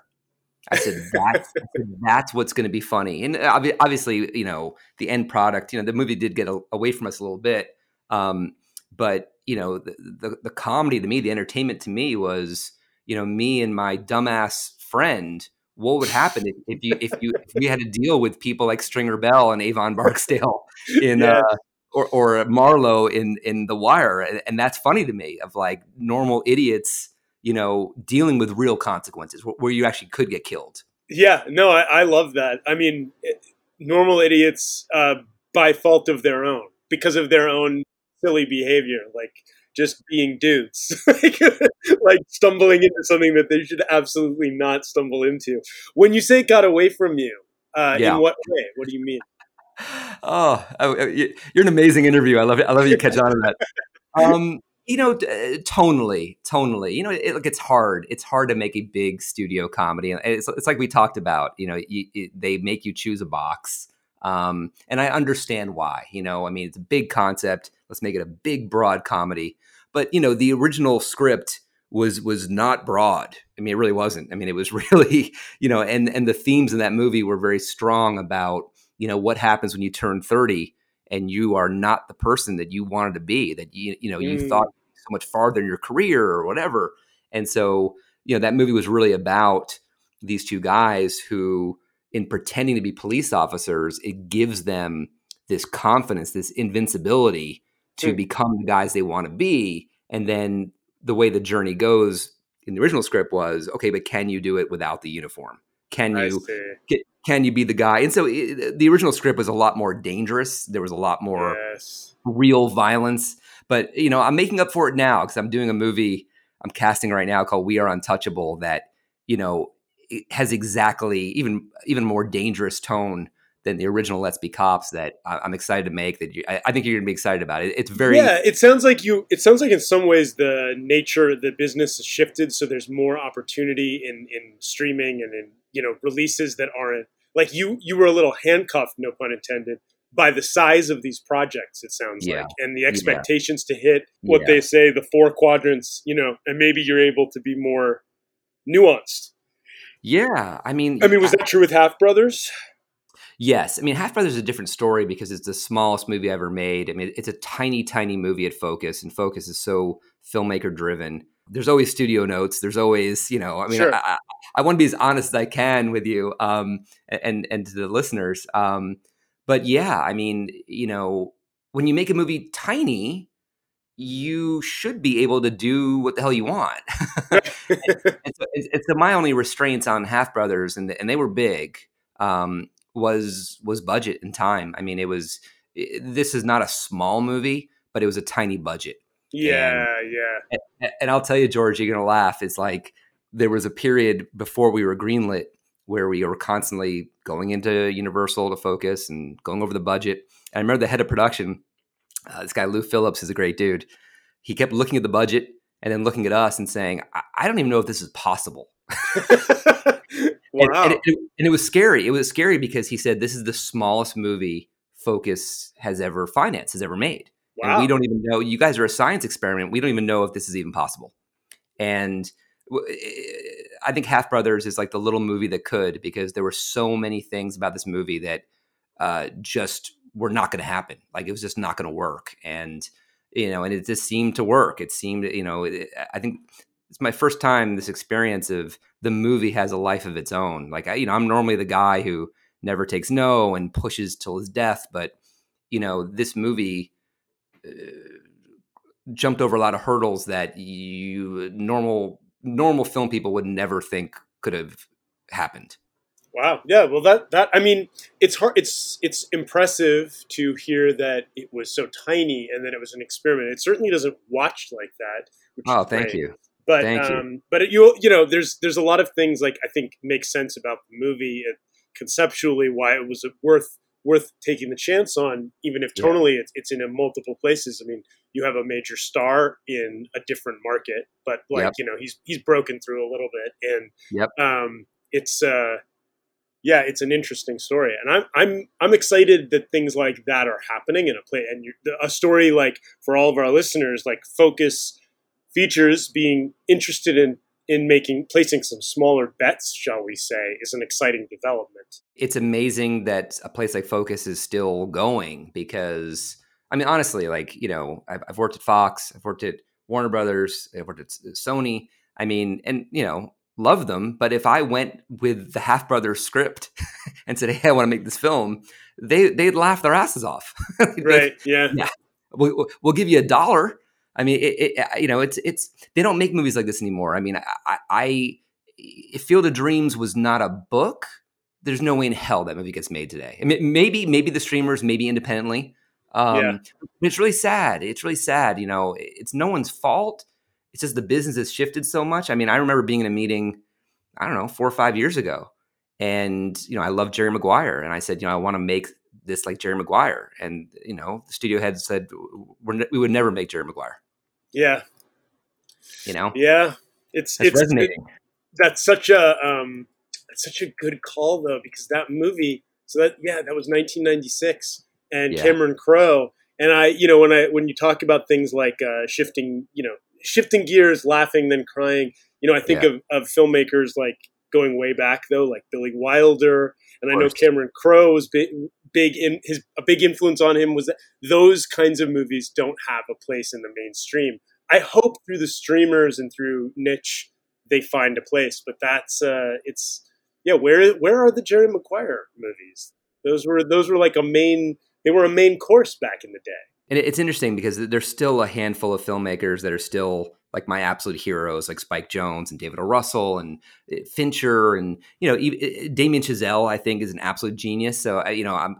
I said, that's, I said, that's what's going to be funny. And obviously, you know, the end product, you know, the movie did get a, away from us a little bit. Um, but, you know, the, the, the comedy to me, the entertainment to me was, you know, me and my dumbass friend what would happen if, if you if you if we had to deal with people like Stringer Bell and Avon Barksdale in yeah. uh, or or Marlo in in The Wire, and, and, that's funny to me of like normal idiots, you know, dealing with real consequences where you actually could get killed. Yeah, no, I, I love that. I mean, normal idiots uh, by fault of their own because of their own silly behavior, like just being dudes, like, like stumbling into something that they should absolutely not stumble into. When you say it got away from you, uh, yeah. in what way? What do you mean? Oh, oh, oh you're an amazing interview. I love it. I love you catch on to that. Um, you know, uh, tonally, tonally, you know, it, like it's hard. It's hard to make a big studio comedy. It's, it's like we talked about. You know, you, it, they make you choose a box, um, and I understand why. You know, I mean, it's a big concept. Let's make it a big, broad comedy. But you know, the original script was was not broad. I mean, it really wasn't. I mean, it was really, you know, and and the themes in that movie were very strong about you know what happens when you turn 30 and you are not the person that you wanted to be that you you know mm. you thought so much farther in your career or whatever and so you know that movie was really about these two guys who in pretending to be police officers it gives them this confidence this invincibility to mm. become the guys they want to be and then the way the journey goes in the original script was okay but can you do it without the uniform can you can you be the guy? And so it, the original script was a lot more dangerous. There was a lot more yes. real violence. But you know, I'm making up for it now because I'm doing a movie I'm casting right now called We Are Untouchable that you know has exactly even even more dangerous tone than the original Let's Be Cops that I'm excited to make. That you, I think you're going to be excited about it. It's very yeah. It sounds like you. It sounds like in some ways the nature of the business has shifted, so there's more opportunity in in streaming and in you know releases that aren't like you you were a little handcuffed no pun intended by the size of these projects it sounds yeah. like and the expectations yeah. to hit what yeah. they say the four quadrants you know and maybe you're able to be more nuanced yeah i mean i mean was that true with half brothers Yes, I mean Half Brothers is a different story because it's the smallest movie ever made. I mean, it's a tiny, tiny movie at Focus, and Focus is so filmmaker driven there's always studio notes. There's always, you know, I mean, sure. I, I, I, want to be as honest as I can with you um, and and to the listeners. Um, but yeah, I mean, you know, when you make a movie tiny, you should be able to do what the hell you want. it's, and, so, and, so, my only restraints on Half Brothers, and and they were big, um, was was budget and time. I mean, it was. It, this is not a small movie, but it was a tiny budget. Yeah, and, yeah. And, and, I'll tell you, George, you're gonna laugh. It's like there was a period before we were greenlit where we were constantly going into Universal to focus and going over the budget. And I remember the head of production, uh, this guy Lou Phillips, is a great dude. He kept looking at the budget and then looking at us and saying, "I, I don't even know if this is possible." wow. and, and, it, and it was scary. It was scary because he said, "This is the smallest movie Focus has ever financed, has ever made." Wow. And we don't even know. You guys are a science experiment. We don't even know if this is even possible. And I think Half Brothers is like the little movie that could because there were so many things about this movie that uh, just were not going to happen. Like it was just not going to work. And you know, and it just seemed to work. It seemed, you know, it, I think it's my first time this experience of the movie has a life of its own. Like I, you know, I'm normally the guy who never takes no and pushes till his death, but you know, this movie jumped over a lot of hurdles that you normal normal film people would never think could have happened. Wow. Yeah. Well, that that I mean, it's hard. It's it's impressive to hear that it was so tiny and that it was an experiment. It certainly doesn't watch like that. oh, thank great. you. But thank um, you. but you you know, there's there's a lot of things like I think make sense about the movie and conceptually why it was worth worth taking the chance on, even if tonally it's, it's in a multiple places. I mean, you have a major star in a different market, but like yep. you know, he's he's broken through a little bit, and yep. um, it's uh, yeah, it's an interesting story, and I'm I'm I'm excited that things like that are happening in a play, and a story like for all of our listeners, like focus features being interested in in making placing some smaller bets, shall we say, is an exciting development. It's amazing that a place like Focus is still going because I mean, honestly, like you know, I've, I've worked at Fox, I've worked at Warner Brothers, I've worked at Sony. I mean, and you know, love them. But if I went with the Half Brothers script and said, "Hey, I want to make this film," they they'd laugh their asses off. right? Yeah. Yeah. We'll, we'll give you a dollar. I mean, it, it, you know, it's it's they don't make movies like this anymore. I mean, I, I if Field of Dreams was not a book, there's no way in hell that movie gets made today. I mean, maybe maybe the streamers, maybe independently. Um, yeah. It's really sad. It's really sad. You know, it's no one's fault. It's just the business has shifted so much. I mean, I remember being in a meeting, I don't know, four or five years ago, and you know, I love Jerry Maguire, and I said, you know, I want to make this like Jerry Maguire, and you know, the studio head said we would never make Jerry Maguire. Yeah. You know. Yeah, it's that's it's resonating. It, that's such a um, that's such a good call though, because that movie. So that yeah, that was 1996, and yeah. Cameron Crowe. And I, you know, when I when you talk about things like uh, shifting, you know, shifting gears, laughing, then crying, you know, I think yeah. of, of filmmakers like going way back though, like Billy Wilder, and I know Cameron Crowe was big, in his a big influence on him was that those kinds of movies don't have a place in the mainstream. I hope through the streamers and through niche they find a place, but that's uh, it's yeah. Where where are the Jerry Maguire movies? Those were those were like a main they were a main course back in the day. And it's interesting because there's still a handful of filmmakers that are still like my absolute heroes, like Spike Jonze and David O. Russell and eh, Fincher, and you know, eh, Damien Chazelle, I think, is an absolute genius. So you know, I'm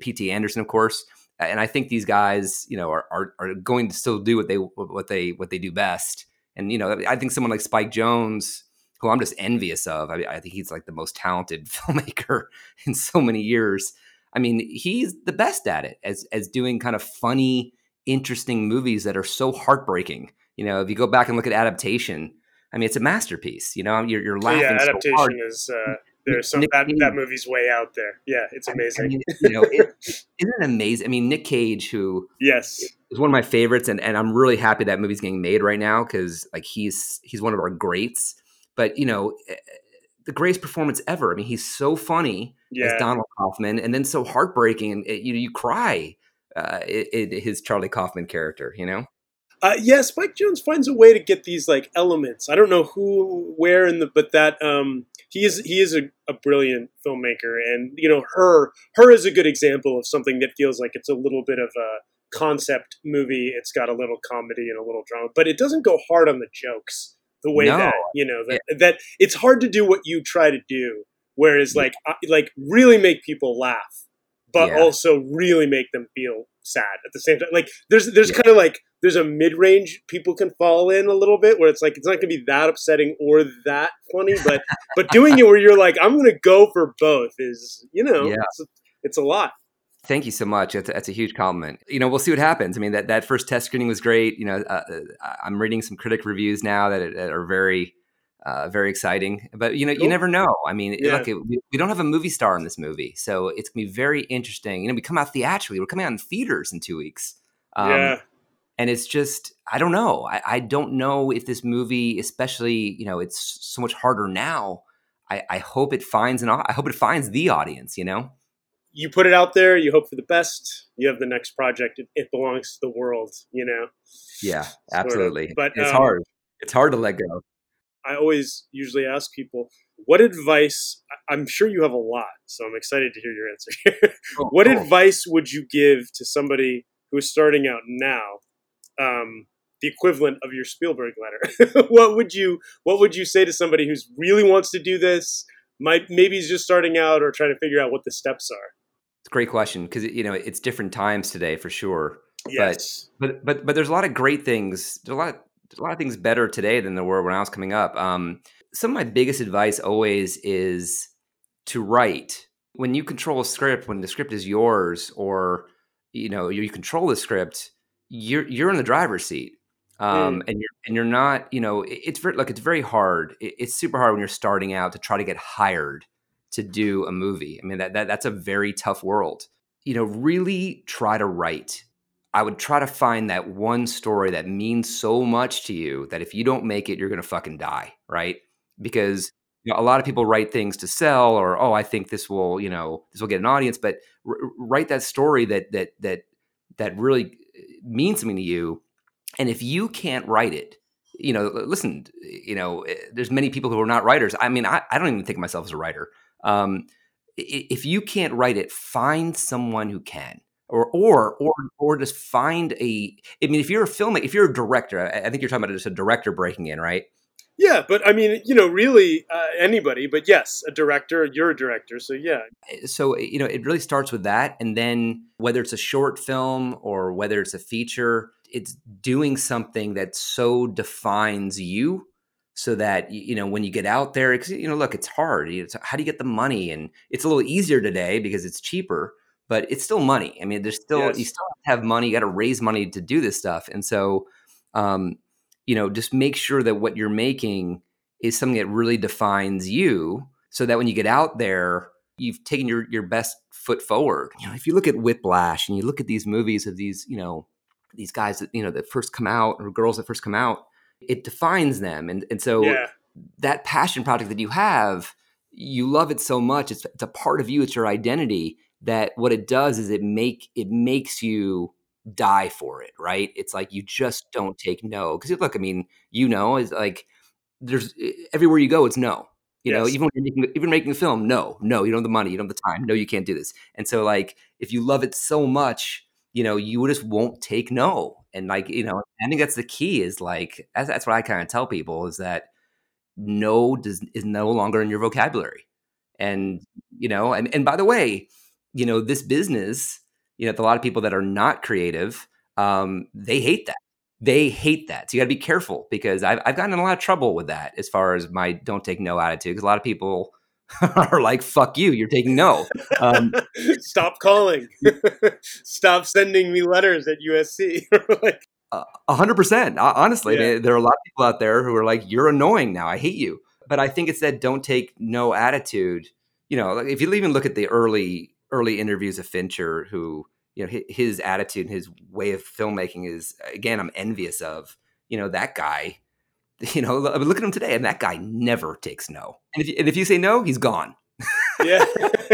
P.T. Anderson, of course, and I think these guys, you know, are, are, are going to still do what they what they what they do best. And you know, I think someone like Spike Jonze. who I'm just envious of, I, I think he's like the most talented filmmaker in so many years. I mean, he's the best at it as as doing kind of funny, interesting movies that are so heartbreaking you know, if you go back and look at adaptation, I mean, it's a masterpiece. You know, you're, you're laughing. Yeah, adaptation so is uh, there's some that, that movie's way out there. Yeah, it's amazing. I mean, you know, it, isn't it amazing? I mean, Nick Cage, who yes is one of my favorites, and, and I'm really happy that movie's getting made right now because like he's he's one of our greats. But you know, eh, the greatest performance ever. I mean, he's so funny yeah. as Donald Kaufman, and then so heartbreaking, and it, you know you cry. Uh, it, it, his Charlie Kaufman character, you know. Uh, yeah, Spike Jonze finds a way to get these like elements. I don't know who, where in the, but that um, he is he is a, a brilliant filmmaker, and you know her her is a good example of something that feels like it's a little bit of a concept movie. It's got a little comedy and a little drama, but it doesn't go hard on the jokes the way no. that you know that yeah. that it's hard to do what you try to do. Whereas like like really make people laugh, but yeah. also really make them feel sad at the same time. Like there's there's yeah. kind of like there's a mid range people can fall in a little bit where it's like it's not gonna be that upsetting or that funny, but but doing it where you're like I'm gonna go for both is you know yeah. it's, a, it's a lot. Thank you so much. That's a, that's a, huge compliment. You know, we'll see what happens. I mean, that, that first test screening was great. You know, uh, uh I'm reading some critic reviews now that, that are very, uh, very exciting. But you know, cool. you never know. I mean, yeah. look, we, we, don't have a movie star in this movie, so it's gonna be very interesting. You know, we come out theatrically. We're coming out in theaters in two weeks. Um, yeah and it's just i don't know I, I, don't know if this movie especially you know it's so much harder now i, I hope it finds an i hope it finds the audience you know you put it out there you hope for the best you have the next project it, it belongs to the world you know yeah absolutely but it's um, hard it's hard to let go i always usually ask people what advice i'm sure you have a lot so i'm excited to hear your answer here oh, what advice would you give to somebody who's starting out now um, the equivalent of your Spielberg letter. what would you What would you say to somebody who's really wants to do this? Might maybe he's just starting out or trying to figure out what the steps are. It's a great question because you know it's different times today for sure. Yes, but but but, but there's a lot of great things. There's a lot of, a lot of things better today than there were when I was coming up. Um, some of my biggest advice always is to write. When you control a script when the script is yours or you know you control the script you're you're in the driver's seat. Um, mm. and you're and you're not you know it, it's very like it's very hard. It, it's super hard when you're starting out to try to get hired to do a movie. I mean that, that that's a very tough world. You know really try to write i would try to find that one story that means so much to you that if you don't make it you're gonna fucking die right? Because you know, a lot of people write things to sell, or oh, I think this will, you know, this will get an audience. But r- write that story that that that that really uh, means something to you. And if you can't write it, you know, listen, you know, eh, there's many people who are not writers. I mean, I, I don't even think of myself as a writer. Um, if you can't write it, find someone who can or or or or just find a i mean if you're a filmmaker if you're a director i think you're talking about just a director breaking in right? Yeah but i mean you know really uh, anybody but yes a director you're a director so yeah. Eh, so eh, you know it really starts with that and then whether it's a short film or whether it's a feature it's doing something that so defines you so that you know when you get out there you know look it's hard it's, how do you get the money? And it's a little easier today because it's cheaper but it's still money. I mean, there's still yes. you still have money. You got to raise money to do this stuff, and so um, you know, just make sure that what you're making is something that really defines you, so that when you get out there, you've taken your your best foot forward. You know, if you look at Whiplash and you look at these movies of these, you know, these guys that you know that first come out or girls that first come out, it defines them, and and so yeah. that passion project that you have, you love it so much. It's it's a part of you. It's your identity that what it does is it make it makes you die for it, right? It's like you just don't take no. Because look, I mean, you know, is like there's everywhere you go, it's no. You yes. know, even when you're making, even making a film, no, no, you don't have the money, you don't have the time, no, you can't do this. And so, like, if you love it so much, you know, you just won't take no. And like, you know, I think that's the key. Is like that's, that's what I kind of tell people is that no does is no longer in your vocabulary. And you know, and and by the way, you know, this business, you know, a lot of people that are not creative, um, they hate that. They hate that. So you got to be careful because I've, I've gotten in a lot of trouble with that as far as my don't take no attitude. Because a lot of people are like, fuck you, you're taking no. Um, Stop calling. Stop sending me letters at USC. like, a hundred percent. Honestly, yeah. there are a lot of people out there who are like, "You're annoying now. I hate you." But I think it's that "don't take no" attitude. You know, like if you even look at the early early interviews of Fincher, who you know his attitude and his way of filmmaking is again I'm envious of. You know that guy. You know, look at him today, and that guy never takes no. And if you, and if you say no, he's gone. yeah,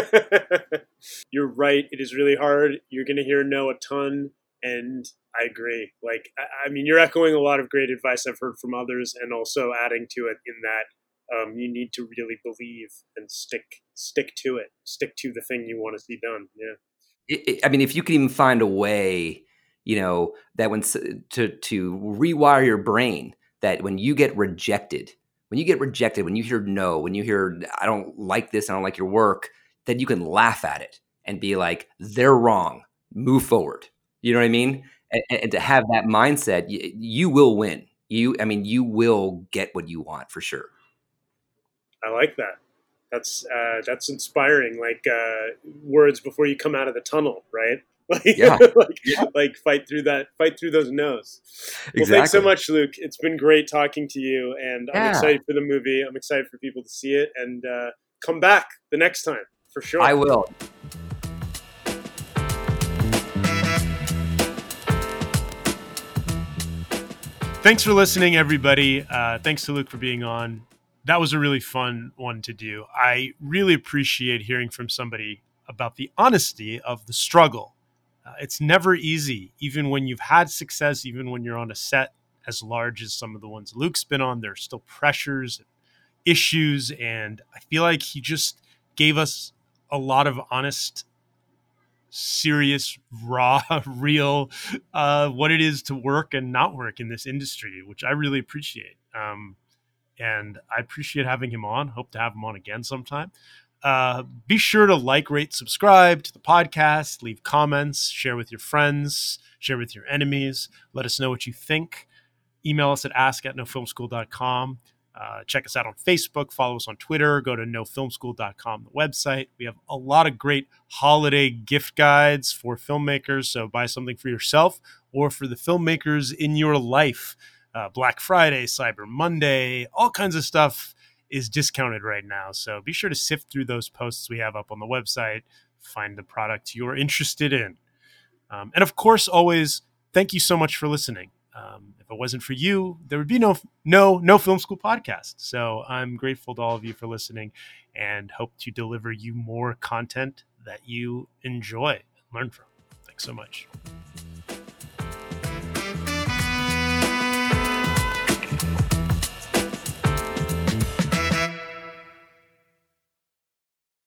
you're right. It is really hard. You're going to hear no a ton, and I agree. Like, I, I mean, you're echoing a lot of great advice I've heard from others, and also adding to it in that um, you need to really believe and stick stick to it stick to the thing you want to see done yeah. It, it, i mean if you can even find a way you know that when to to rewire your brain that when you get rejected when you get rejected when you hear no when you hear i don't like this i don't like your work then you can laugh at it and be like they're wrong move forward. You know what i mean? And, and to have that mindset you, you will win. You i mean you will get what you want for sure. I like that. That's uh, that's inspiring. Like uh, words before you come out of the tunnel, right? Like, yeah. like, yeah. like fight through that, fight through those no's. Well, thanks so much, Luke. It's been great talking to you, and yeah. I'm excited for the movie. I'm excited for people to see it and uh, come back the next time for sure. I will. Thanks for listening, everybody. Uh, thanks to Luke for being on that was a really fun one to do. I really appreciate hearing from somebody about the honesty of the struggle. Uh, it's never easy, even when you've had success, even when you're on a set as large as some of the ones Luke's been on, there's still pressures, and issues, and I feel like he just gave us a lot of honest, serious, raw, real, uh, what it is to work and not work in this industry, which I really appreciate. Um, and I appreciate having him on. Hope to have him on again sometime. Uh, be sure to like, rate, subscribe to the podcast, leave comments, share with your friends, share with your enemies. Let us know what you think. Email us at ask at nofilmschool.com. Uh, check us out on Facebook, follow us on Twitter, go to nofilmschool.com, the website. We have a lot of great holiday gift guides for filmmakers. So buy something for yourself or for the filmmakers in your life uh, Black Friday, Cyber Monday, all kinds of stuff is discounted right now. So be sure to sift through those posts we have up on the website, find the product you're interested in. Um, and of course, always thank you so much for listening. Um, if it wasn't for you, there would be no no no film school podcast. So I'm grateful to all of you for listening, and hope to deliver you more content that you enjoy and learn from. Thanks so much.